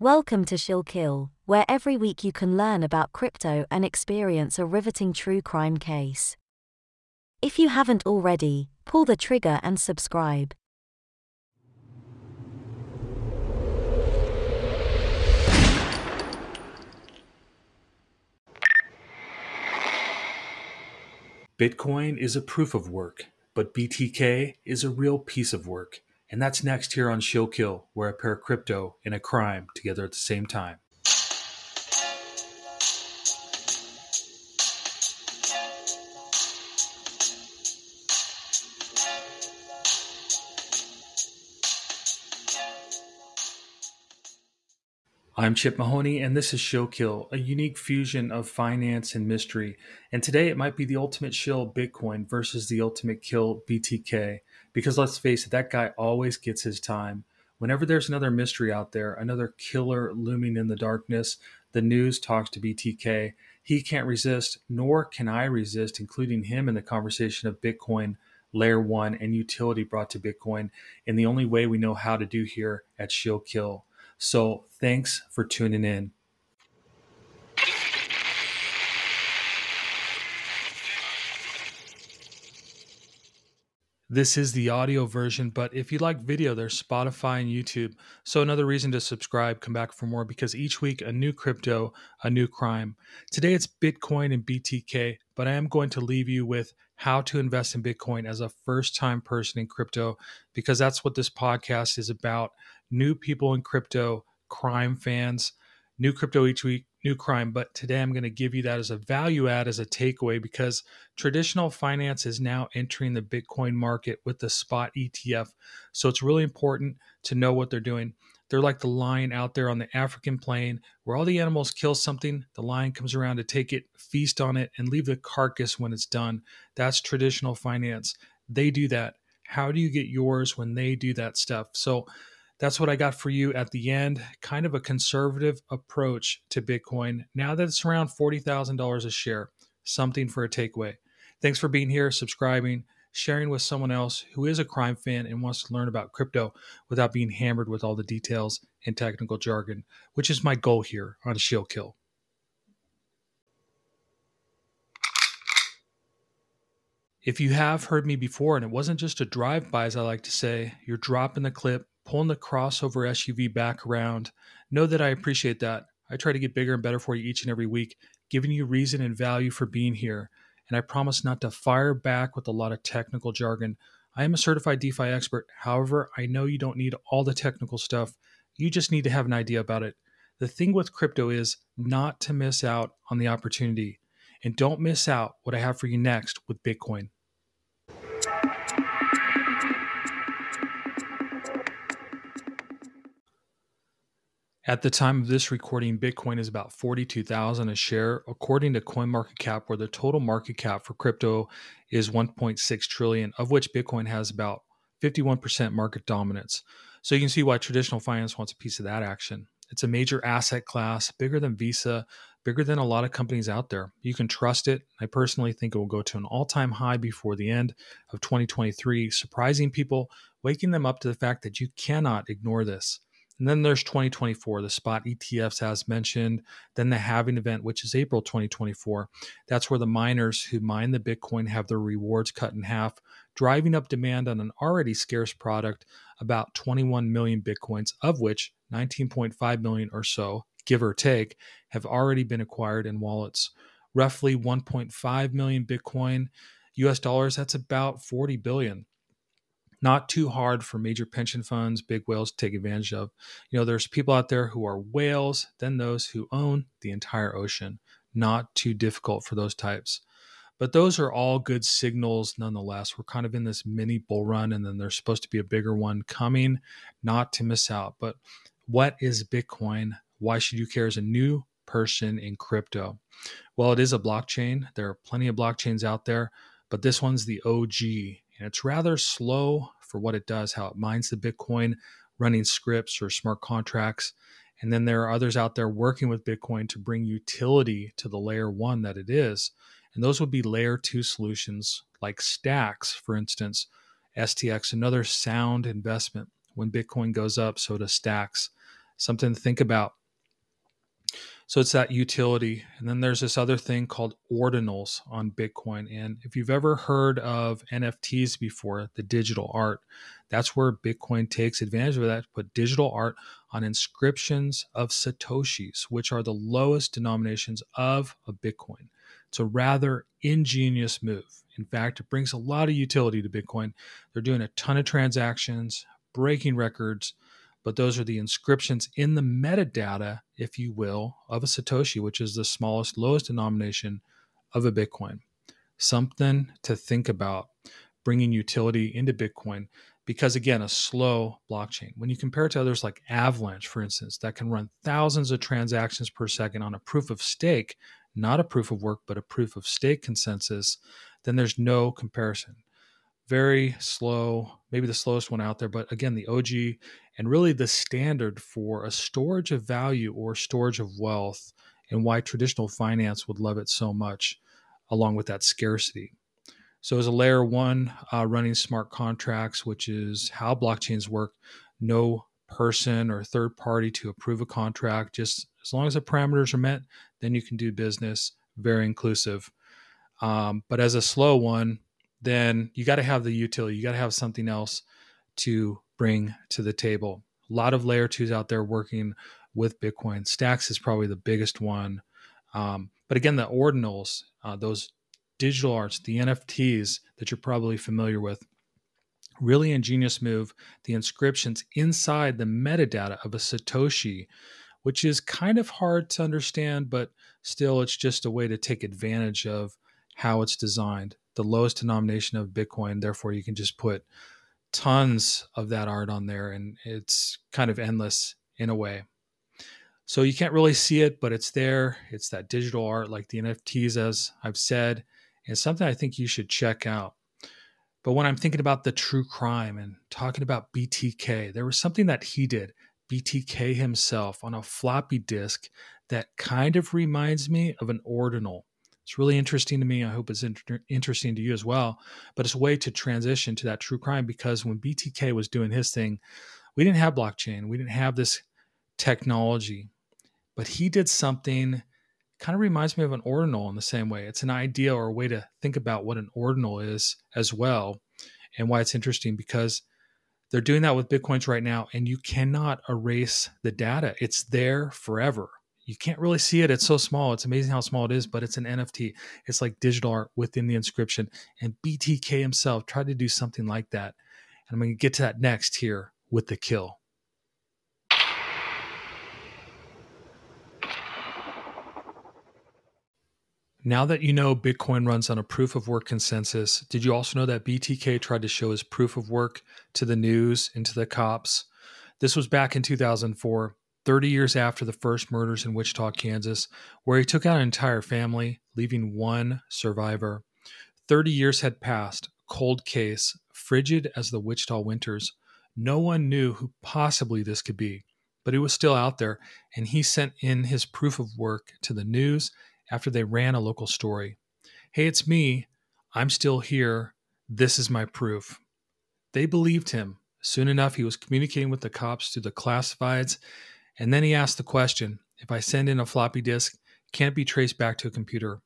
Welcome to Shill Kill, where every week you can learn about crypto and experience a riveting true crime case. If you haven't already, pull the trigger and subscribe. Bitcoin is a proof of work, but BTK is a real piece of work. And that's next here on Shill Kill, where I pair crypto and a crime together at the same time. I'm Chip Mahoney, and this is Shill Kill, a unique fusion of finance and mystery. And today it might be the ultimate shill Bitcoin versus the ultimate kill BTK. Because let's face it, that guy always gets his time. Whenever there's another mystery out there, another killer looming in the darkness, the news talks to BTK. He can't resist, nor can I resist including him in the conversation of Bitcoin, Layer 1, and utility brought to Bitcoin in the only way we know how to do here at Shill Kill. So thanks for tuning in. This is the audio version, but if you like video, there's Spotify and YouTube. So, another reason to subscribe, come back for more because each week a new crypto, a new crime. Today it's Bitcoin and BTK, but I am going to leave you with how to invest in Bitcoin as a first time person in crypto because that's what this podcast is about new people in crypto, crime fans, new crypto each week, new crime. But today I'm going to give you that as a value add, as a takeaway, because traditional finance is now entering the Bitcoin market with the spot ETF. So it's really important to know what they're doing. They're like the lion out there on the African plain where all the animals kill something, the lion comes around to take it, feast on it, and leave the carcass when it's done. That's traditional finance. They do that. How do you get yours when they do that stuff? So that's what I got for you at the end. Kind of a conservative approach to Bitcoin. Now that it's around $40,000 a share, something for a takeaway. Thanks for being here, subscribing, sharing with someone else who is a crime fan and wants to learn about crypto without being hammered with all the details and technical jargon, which is my goal here on Shill Kill. If you have heard me before and it wasn't just a drive by, as I like to say, you're dropping the clip, pulling the crossover SUV back around. Know that I appreciate that. I try to get bigger and better for you each and every week, giving you reason and value for being here. And I promise not to fire back with a lot of technical jargon. I am a certified DeFi expert. However, I know you don't need all the technical stuff. You just need to have an idea about it. The thing with crypto is not to miss out on the opportunity. And don't miss out what I have for you next with Bitcoin. At the time of this recording, Bitcoin is about 42,000 a share according to CoinMarketCap where the total market cap for crypto is 1.6 trillion of which Bitcoin has about 51% market dominance. So you can see why traditional finance wants a piece of that action. It's a major asset class, bigger than Visa, bigger than a lot of companies out there. You can trust it. I personally think it will go to an all-time high before the end of 2023, surprising people, waking them up to the fact that you cannot ignore this. And then there's 2024, the spot ETFs, as mentioned. Then the halving event, which is April 2024. That's where the miners who mine the Bitcoin have their rewards cut in half, driving up demand on an already scarce product, about 21 million Bitcoins, of which 19.5 million or so, give or take, have already been acquired in wallets. Roughly 1.5 million Bitcoin US dollars, that's about 40 billion not too hard for major pension funds, big whales to take advantage of. You know, there's people out there who are whales, then those who own the entire ocean. Not too difficult for those types. But those are all good signals nonetheless. We're kind of in this mini bull run, and then there's supposed to be a bigger one coming, not to miss out. But what is Bitcoin? Why should you care as a new person in crypto? Well, it is a blockchain. There are plenty of blockchains out there, but this one's the OG and it's rather slow for what it does, how it mines the Bitcoin, running scripts or smart contracts. And then there are others out there working with Bitcoin to bring utility to the layer one that it is. And those would be layer two solutions like Stacks, for instance. STX, another sound investment. When Bitcoin goes up, so does Stacks. something to think about. So it's that utility. And then there's this other thing called ordinals on Bitcoin. And if you've ever heard of NFTs before, the digital art, that's where Bitcoin takes advantage of that, put digital art on inscriptions of Satoshis, which are the lowest denominations of a Bitcoin. It's a rather ingenious move. In fact, it brings a lot of utility to Bitcoin. They're doing a ton of transactions, breaking records, but those are the inscriptions in the metadata, if you will, of a Satoshi, which is the smallest, lowest denomination of a Bitcoin. Something to think about bringing utility into Bitcoin because, again, a slow blockchain. When you compare it to others like Avalanche, for instance, that can run thousands of transactions per second on a proof of stake, not a proof of work, but a proof of stake consensus, then there's no comparison. Very slow, maybe the slowest one out there, but again, the OG and really the standard for a storage of value or storage of wealth, and why traditional finance would love it so much, along with that scarcity. So, as a layer one uh, running smart contracts, which is how blockchains work, no person or third party to approve a contract. Just as long as the parameters are met, then you can do business. Very inclusive. Um, but as a slow one, then you got to have the utility. You got to have something else to bring to the table. A lot of layer twos out there working with Bitcoin. Stacks is probably the biggest one. Um, but again, the ordinals, uh, those digital arts, the NFTs that you're probably familiar with, really ingenious move. The inscriptions inside the metadata of a Satoshi, which is kind of hard to understand, but still, it's just a way to take advantage of how it's designed. The lowest denomination of Bitcoin, therefore, you can just put tons of that art on there and it's kind of endless in a way. So you can't really see it, but it's there. It's that digital art, like the NFTs, as I've said, and something I think you should check out. But when I'm thinking about the true crime and talking about BTK, there was something that he did, BTK himself, on a floppy disk that kind of reminds me of an ordinal. It's really interesting to me. I hope it's inter- interesting to you as well. But it's a way to transition to that true crime because when BTK was doing his thing, we didn't have blockchain, we didn't have this technology. But he did something kind of reminds me of an ordinal in the same way. It's an idea or a way to think about what an ordinal is as well and why it's interesting because they're doing that with Bitcoins right now and you cannot erase the data. It's there forever you can't really see it. It's so small. It's amazing how small it is, but it's an NFT. It's like digital art within the inscription. And BTK himself tried to do something like that. And I'm going to get to that next here with the kill. Now that you know Bitcoin runs on a proof of work consensus, did you also know that BTK tried to show his proof of work to the news and to the cops? This was back in 2004. 30 years after the first murders in Wichita, Kansas, where he took out an entire family, leaving one survivor. 30 years had passed, cold case, frigid as the Wichita winters. No one knew who possibly this could be, but it was still out there, and he sent in his proof of work to the news after they ran a local story. Hey, it's me. I'm still here. This is my proof. They believed him. Soon enough, he was communicating with the cops through the classifieds and then he asked the question if I send in a floppy disk, can it be traced back to a computer?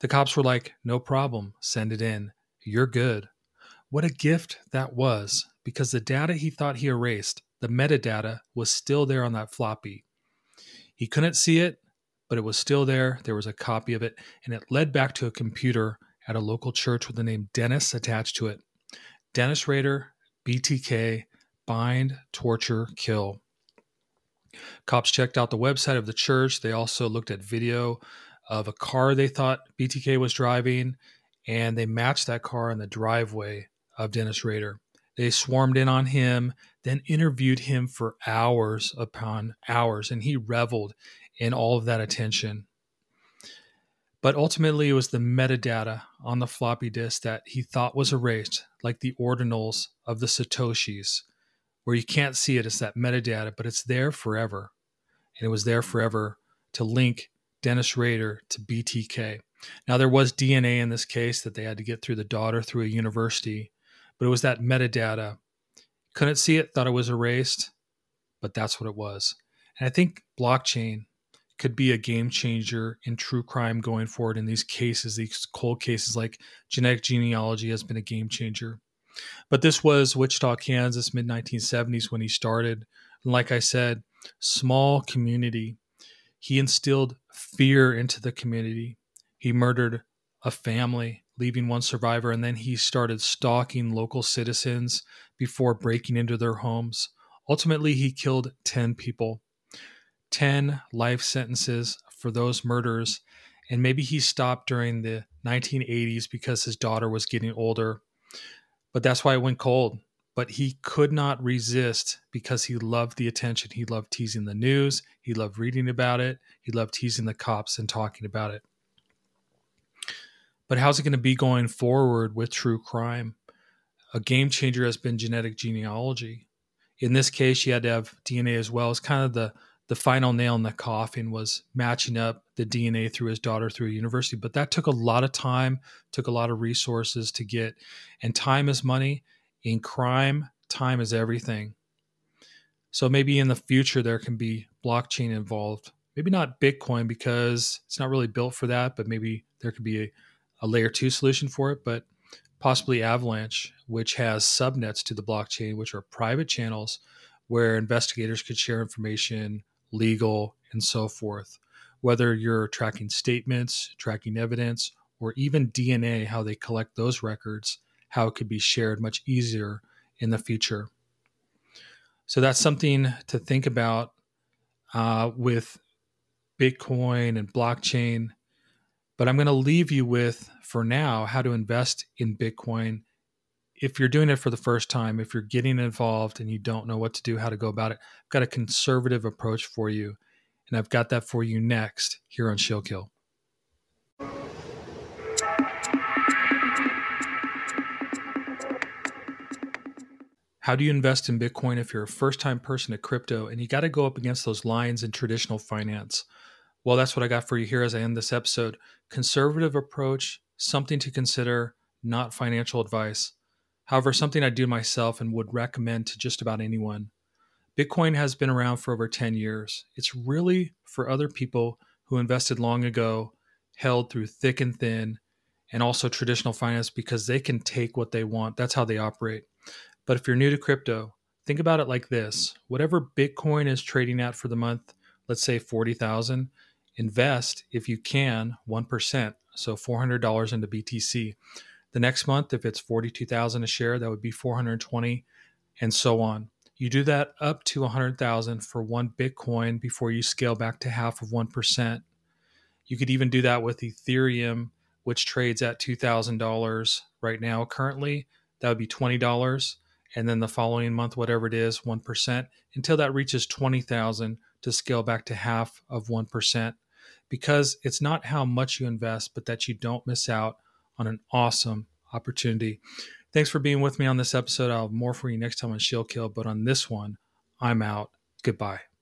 The cops were like, no problem, send it in. You're good. What a gift that was, because the data he thought he erased, the metadata, was still there on that floppy. He couldn't see it, but it was still there. There was a copy of it, and it led back to a computer at a local church with the name Dennis attached to it. Dennis Rader, BTK, bind, torture, kill. Cops checked out the website of the church. They also looked at video of a car they thought BTK was driving, and they matched that car in the driveway of Dennis Rader. They swarmed in on him, then interviewed him for hours upon hours, and he reveled in all of that attention. But ultimately, it was the metadata on the floppy disk that he thought was erased, like the ordinals of the Satoshis, where you can't see it. It's that metadata, but it's there forever. And it was there forever to link Dennis Rader to BTK. Now, there was DNA in this case that they had to get through the daughter through a university, but it was that metadata. Couldn't see it, thought it was erased, but that's what it was. And I think blockchain could be a game changer in true crime going forward in these cases, these cold cases like genetic genealogy has been a game changer. But this was Wichita, Kansas, mid 1970s when he started. And like I said, small community. He instilled fear into the community. He murdered a family, leaving one survivor, and then he started stalking local citizens before breaking into their homes. Ultimately, he killed 10 people, 10 life sentences for those murders. And maybe he stopped during the 1980s because his daughter was getting older. But that's why it went cold. But he could not resist because he loved the attention. He loved teasing the news. He loved reading about it. He loved teasing the cops and talking about it. But how's it going to be going forward with true crime? A game changer has been genetic genealogy. In this case, you had to have DNA as well. It's kind of the the final nail in the coffin was matching up the DNA through his daughter through a university. But that took a lot of time, took a lot of resources to get. And time is money. In crime, time is everything. So maybe in the future there can be blockchain involved. Maybe not Bitcoin because it's not really built for that, but maybe there could be a, a layer two solution for it. But possibly Avalanche, which has subnets to the blockchain, which are private channels where investigators could share information, legal, and so forth. Whether you're tracking statements, tracking evidence, or even DNA, how they collect those records, how it could be shared much easier in the future. So that's something to think about uh, with Bitcoin and blockchain but I'm going to leave you with, for now, how to invest in Bitcoin. If you're doing it for the first time, if you're getting involved and you don't know what to do, how to go about it, I've got a conservative approach for you. And I've got that for you next here on Shillkill. How do you invest in Bitcoin if you're a first time person at crypto and you got to go up against those lines in traditional finance? Well, that's what I got for you here as I end this episode. Conservative approach, something to consider, not financial advice. However, something I do myself and would recommend to just about anyone. Bitcoin has been around for over 10 years. It's really for other people who invested long ago, held through thick and thin, and also traditional finance because they can take what they want. That's how they operate. But if you're new to crypto, think about it like this whatever Bitcoin is trading at for the month, let's say 40,000, invest if you can 1% so $400 into btc the next month if it's 42000 a share that would be 420 and so on. You do that up to 100000 for one bitcoin before you scale back to half of 1% you could even do that with ethereum which trades at $2000 right now currently. That would be $20 and then the following month whatever it is 1% until that reaches 20000 to scale back to half of 1% because it's not how much you invest, but that you don't miss out on an awesome opportunity. Thanks for being with me on this episode. I'll have more for you next time on Shill Kill, but on this one, I'm out. Goodbye.